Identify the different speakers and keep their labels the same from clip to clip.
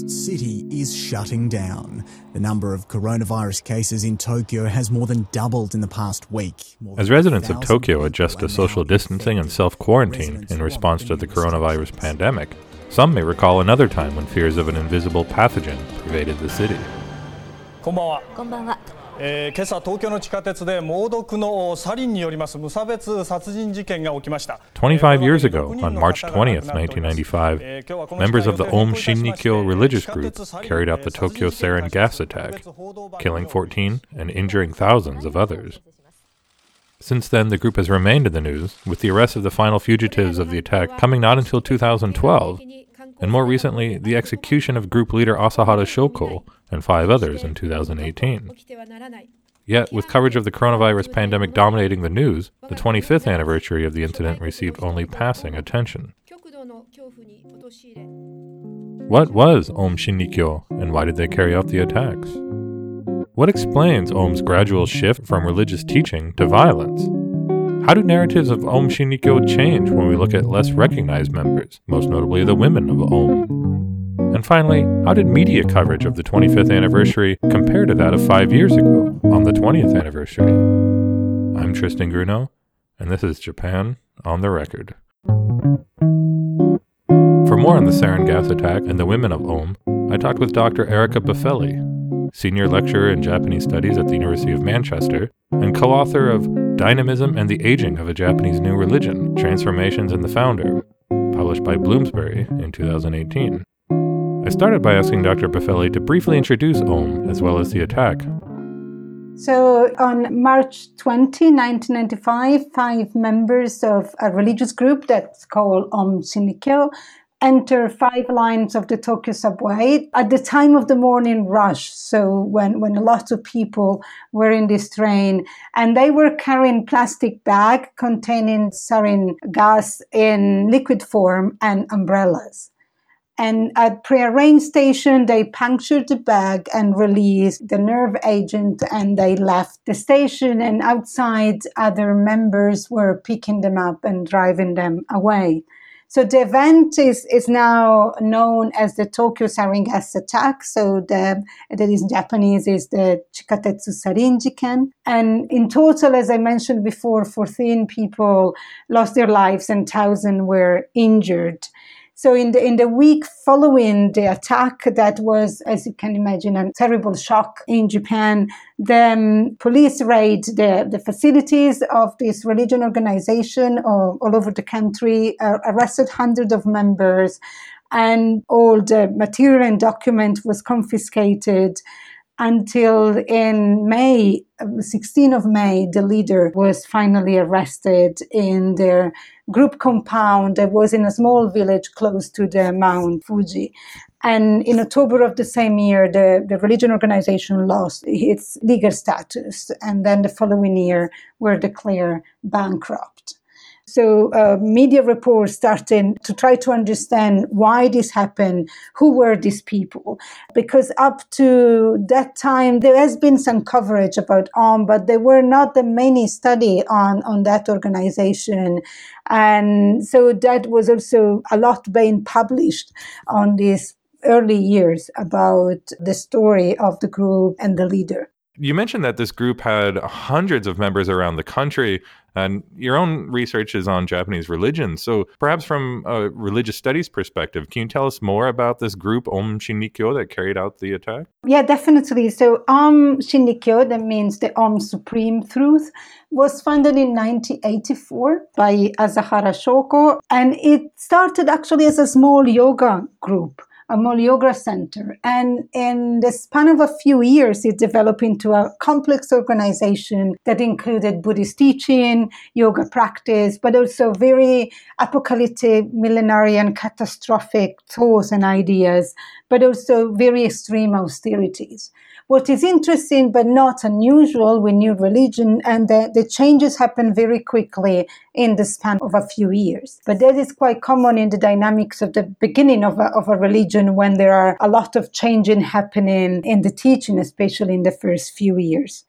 Speaker 1: largest city is shutting down. The number of coronavirus cases in Tokyo has more than doubled in the past week.
Speaker 2: As residents of Tokyo adjust to social distancing and self quarantine in response to the coronavirus pandemic, some may recall another time when fears of an invisible pathogen pervaded the city.
Speaker 3: こんばんは。こんばんは。 えー、今朝東京の地下鉄で猛毒のサリンによります無差別殺人事件が起きました。
Speaker 2: 25 years ago on March 20th 1995 members of the Aum Shinrikyo religious group carried out the Tokyo sarin gas attack killing 14 and injuring thousands of others. Since then, the group has remained in the news, with the arrest of the final fugitives of the attack coming not until 2012, and more recently, the execution of group leader Asahara Shoko and five others in 2018. Yet, with coverage of the coronavirus pandemic dominating the news, the 25th anniversary of the incident received only passing attention. What was Aum Shinrikyo, and why did they carry out the attacks? What explains Aum's gradual shift from religious teaching to violence? How do narratives of Aum Shinrikyo change when we look at less recognized members, most notably the women of Aum? And finally, how did media coverage of the 25th anniversary compare to that of five years ago on the 20th anniversary? I'm Tristan Grunow, and this is Japan on the Record. For more on the sarin gas attack and the women of Aum, I talked with Dr. Erica Baffelli, senior lecturer in Japanese studies at the University of Manchester and co author of Dynamism and the Aging of a Japanese New Religion Transformations in the Founder, published by Bloomsbury in 2018. I started by asking Dr. Baffelli to briefly introduce Aum as well as the attack.
Speaker 4: So, on March 20, 1995, five members of a religious group that's called Aum Shinrikyo enter five lines of the Tokyo subway at the time of the morning rush. So when, when a lot of people were in this train and they were carrying plastic bag containing sarin gas in liquid form and umbrellas. And at prearranged station, they punctured the bag and released the nerve agent and they left the station. And outside, other members were picking them up and driving them away. So the event is, is now known as the Tokyo sarin gas attack. So the, that is in Japanese is the Chikatetsu sarin jiken. And in total, as I mentioned before, 14 people lost their lives and 1,000 were injured. So in the in the week following the attack, that was, as you can imagine, a terrible shock in Japan. The police raid the, the facilities of this religion organization all, all over the country, uh, arrested hundreds of members, and all the material and document was confiscated until in May, um, 16th of May, the leader was finally arrested in their group compound that was in a small village close to the Mount Fuji. And in October of the same year, the, the religion organization lost its legal status. And then the following year were declared bankrupt. So uh, media reports starting to try to understand why this happened, who were these people, because up to that time there has been some coverage about Aum, but there were not the many study on on that organization, and so that was also a lot being published on these early years about the story of the group and the leader.
Speaker 2: You mentioned that this group had hundreds of members around the country, and your own research is on Japanese religion. So, perhaps from a religious studies perspective, can you tell us more about this group, Aum Shinrikyo, that carried out the attack?
Speaker 4: Yeah, definitely. So, Aum Shinrikyo, that means the Aum Supreme Truth, was founded in 1984 by Asahara Shoko, and it started actually as a small yoga group a Yoga Center. And in the span of a few years, it developed into a complex organization that included Buddhist teaching, yoga practice, but also very apocalyptic, millenarian, catastrophic thoughts and ideas, but also very extreme austerities. What is interesting but not unusual with new religion, and the, the changes happen very quickly in the span of a few years. But that is quite common in the dynamics of the beginning of a, of a religion when there are a lot of changing happening in the teaching, especially in the first few years.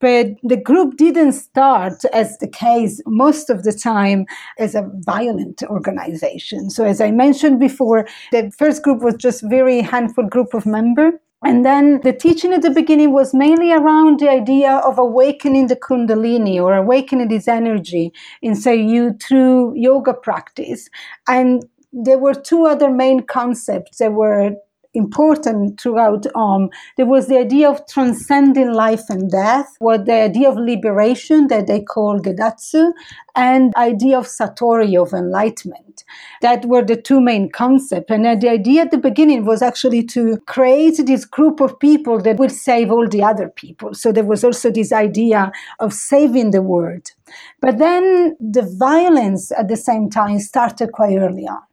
Speaker 4: But the group didn't start, as the case most of the time, as a violent organization. So, as I mentioned before, the first group was just very handful group of members. And then the teaching at the beginning was mainly around the idea of awakening the Kundalini or awakening this energy inside you through yoga practice. And there were two other main concepts that were important throughout Aum. There was the idea of transcending life and death, what the idea of liberation that they call Gedatsu, and idea of Satori, of enlightenment. That were the two main concepts. And uh, the idea at the beginning was actually to create this group of people that would save all the other people. So there was also this idea of saving the world. But then the violence at the same time started quite early on.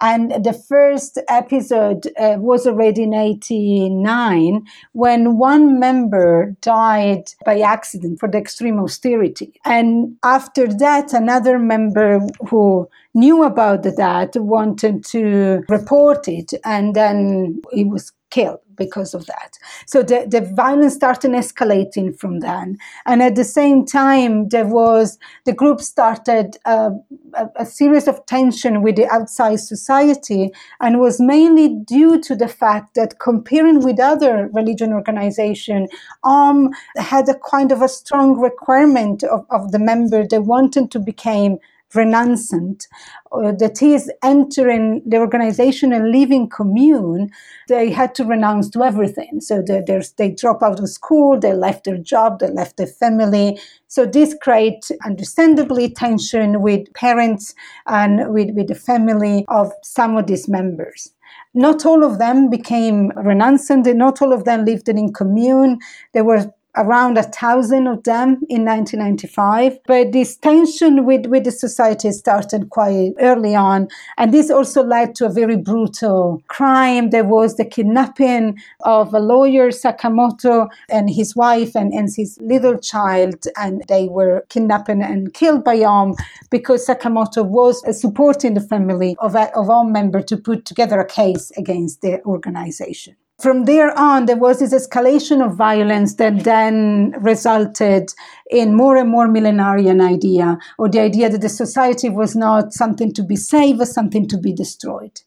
Speaker 4: And the first episode uh, was already in 89 when one member died by accident for the extreme austerity. And after that, another member who knew about that wanted to report it and then it was killed because of that. So the, the violence started escalating from then. And at the same time, there was, the group started a, a, a series of tension with the outside society and was mainly due to the fact that comparing with other religion organization, Aum had a kind of a strong requirement of, of the member. They wanted to become renouncant, uh, that is entering the organization and leaving commune, they had to renounce to everything. So they, they drop out of school, they left their job, they left their family. So this creates understandably tension with parents and with, with the family of some of these members. Not all of them became renouncant. Not all of them lived in commune. There were around a thousand of them in 1995. But this tension with, with the society started quite early on. And this also led to a very brutal crime. There was the kidnapping of a lawyer, Sakamoto, and his wife and, and his little child. And they were kidnapped and killed by Aum because Sakamoto was supporting the family of, a, of Aum member to put together a case against the organization from there on, there was this escalation of violence that then resulted in more and more millenarian idea, or the idea that the society was not something to be saved, but something to be destroyed.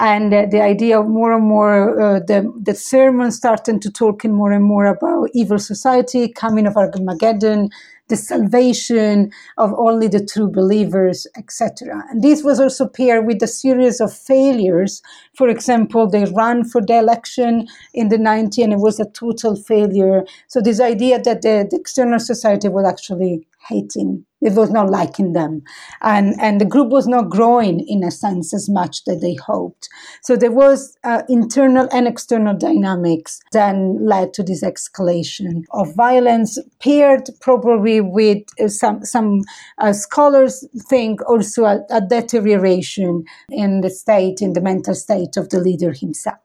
Speaker 4: And uh, the idea of more and more, uh, the, the sermons starting to talking more and more about evil society, coming of Armageddon, the salvation of only the true believers, etc. And this was also paired with a series of failures. For example, they ran for the election in the 90s and it was a total failure. So this idea that the, the external society was actually hating. It was not liking them. And and the group was not growing in a sense as much that they hoped. So there was uh, internal and external dynamics then led to this escalation of violence paired probably with uh, some some uh, scholars think also a, a deterioration in the state in the mental state of the leader himself.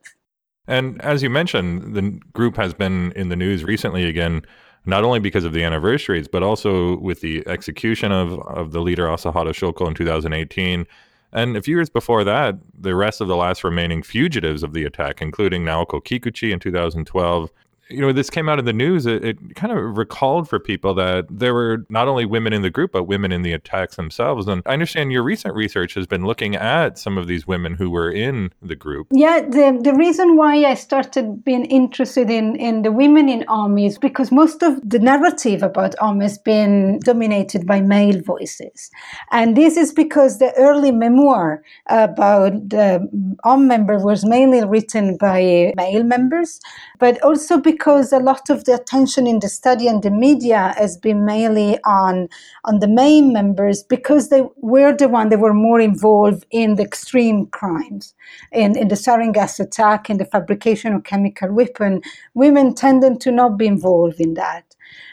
Speaker 2: And as you mentioned the group has been in the news recently again not only because of the anniversaries, but also with the execution of, of the leader Asahara Shoko in 2018. And a few years before that, the rest of the last remaining fugitives of the attack, including Naoko Kikuchi in 2012, you know, this came out in the news, it, it, kind of recalled for people that there were not only women in the group, but women in the attacks themselves. And I understand your recent research has been looking at some of these women who were in the group.
Speaker 4: Yeah, the, the reason why I started being interested in, in the women in Aum is because most of the narrative about has been dominated by male voices. And this is because the early memoir about the Aum member was mainly written by male members, but also because because a lot of the attention in the study and the media has been mainly on on the main members because they were the one that were more involved in the extreme crimes. In, in the sarin gas attack in the fabrication of chemical weapon women tended to not be involved in that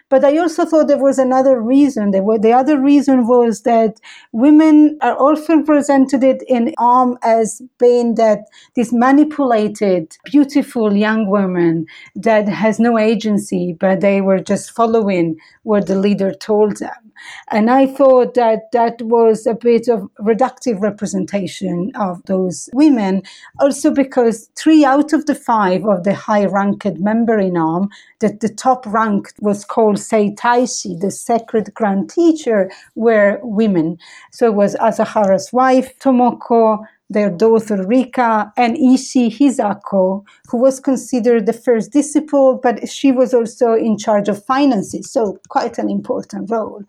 Speaker 4: but I also thought there was another reason. The other reason was that women are often presented in Aum as being that this manipulated, beautiful young woman that has no agency, but they were just following what the leader told them. And I thought that that was a bit of reductive representation of those women, also because three out of the five of the high ranked member in Aum, that the top ranked was called Seitaishi, the sacred grand teacher, were women. So it was Asahara's wife, Tomoko, their daughter Rika, and Ishii Hisako, who was considered the first disciple, but she was also in charge of finances, so quite an important role.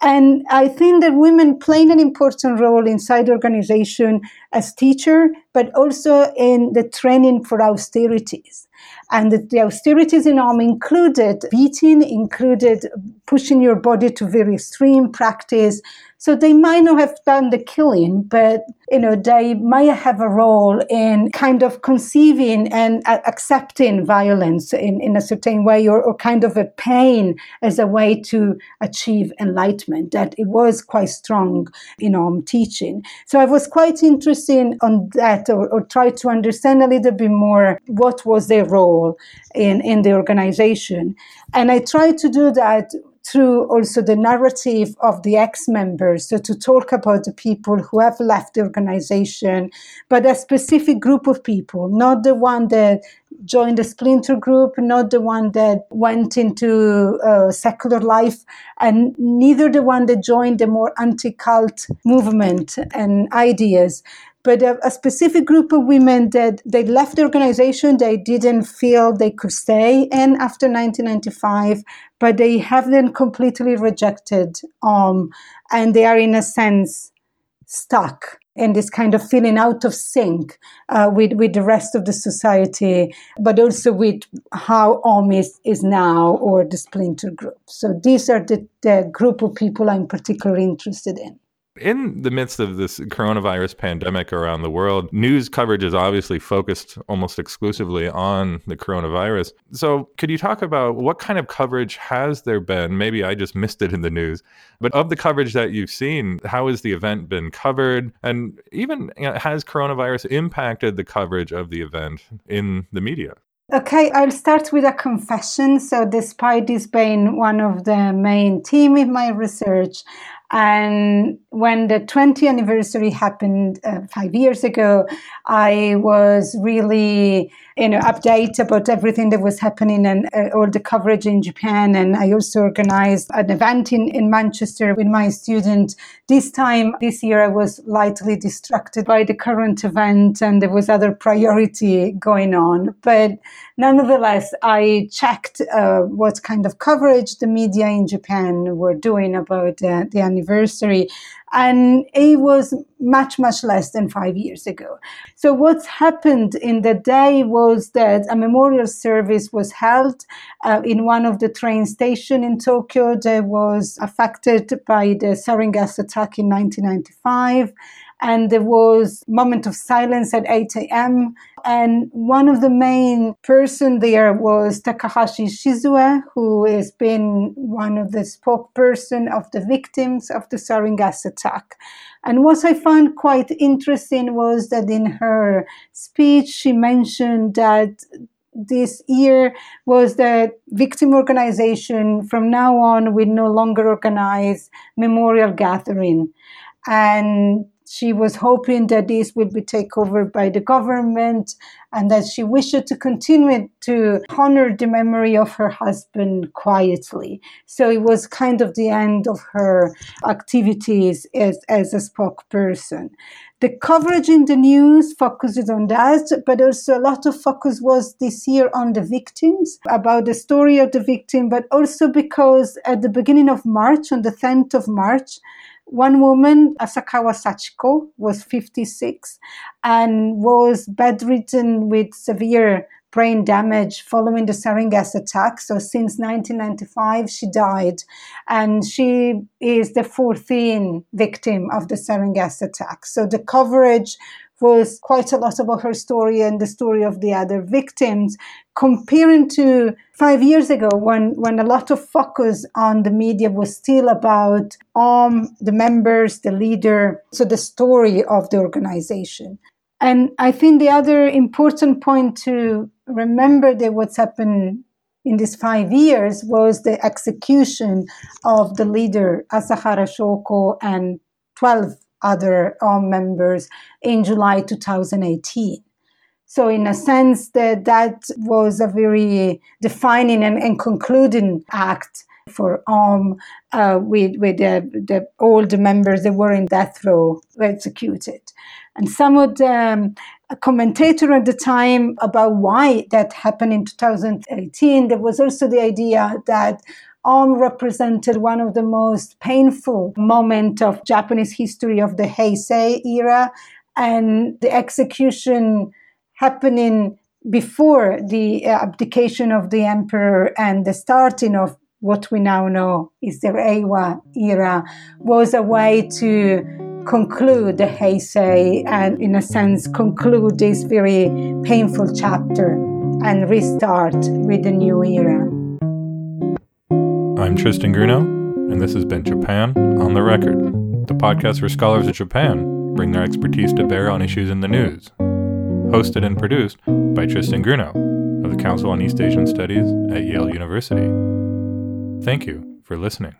Speaker 4: And I think that women played an important role inside the organization as teacher, but also in the training for austerities. And the, the austerities in Aum included beating, included pushing your body to very extreme practice, so they might not have done the killing, but you know they might have a role in kind of conceiving and accepting violence in, in a certain way, or, or kind of a pain as a way to achieve enlightenment. That it was quite strong in Aum teaching. So I was quite interested on that, or, or try to understand a little bit more what was their role in in the organization, and I tried to do that through also the narrative of the ex members. So, to talk about the people who have left the organization, but a specific group of people, not the one that joined the splinter group, not the one that went into uh, secular life, and neither the one that joined the more anti cult movement and ideas but a, a, specific group of women that they left the organization they didn't feel they could stay in after 1995 but they have been completely rejected um, and they are in a sense stuck in this kind of feeling out of sync uh, with, with the rest of the society, but also with how Aum is, is now or the splinter group. So these are the, the group of people I'm particularly interested in.
Speaker 2: In the midst of this coronavirus pandemic around the world, news coverage is obviously focused almost exclusively on the coronavirus. So, could you talk about what kind of coverage has there been? Maybe I just missed it in the news, but of the coverage that you've seen, how has the event been covered? And even you know, has coronavirus impacted the coverage of the event in the media?
Speaker 4: Okay, I'll start with a confession. So, despite this being one of the main theme in my research, and when the 20th anniversary happened uh, five years ago, I was really, you know, update about everything that was happening and uh, all the coverage in Japan. And I also organized an event in, in Manchester with my student. This time, this year, I was lightly distracted by the current event and there was other priority going on. But nonetheless, I checked uh, what kind of coverage the media in Japan were doing about uh, the anniversary. And it was much, much less than five years ago. So what happened in the day was that a memorial service was held uh, in one of the train stations in Tokyo that was affected by the sarin gas attack in 1995 and there was moment of silence at 8 a.m. And one of the main person there was Takahashi Shizue, who has been one of the spokesperson of the victims of the sarin gas attack. And what I found quite interesting was that in her speech, she mentioned that this year was that victim organization from now on will no longer organize memorial gathering and she was hoping that this would be taken over by the government and that she wished to continue to honor the memory of her husband quietly. So it was kind of the end of her activities as, as a spokesperson. The coverage in the news focuses on that, but also a lot of focus was this year on the victims, about the story of the victim, but also because at the beginning of March, on the 10th of March, one woman, Asakawa Sachiko, was 56 and was bedridden with severe brain damage following the sarin gas attack. So since 1995, she died, and she is the 14th victim of the sarin gas attack. So the coverage was quite a lot about her story and the story of the other victims, comparing to five years ago when, when a lot of focus on the media was still about um, the members, the leader, so the story of the organization. And I think the other important point to remember that what's happened in these five years was the execution of the leader Asahara Shoko and 12 other Aum members in July 2018. So, in a sense, that that was a very defining and, and concluding act for Aum uh, with, with the, the, all the members that were in death row executed. And some of the um, commentator at the time about why that happened in 2018, there was also the idea that Aum represented one of the most painful moments of Japanese history of the Heisei era, and the execution happening before the uh, abdication of the emperor and the starting of what we now know is the Reiwa era was a way to conclude the Heisei and, in a sense, conclude this very painful chapter and restart with the new era.
Speaker 2: I'm Tristan Grunow, and this has been Japan on the Record, the podcast where scholars of Japan bring their expertise to bear on issues in the news. Hosted and produced by Tristan Grunow of the Council on East Asian Studies at Yale University. Thank you for listening.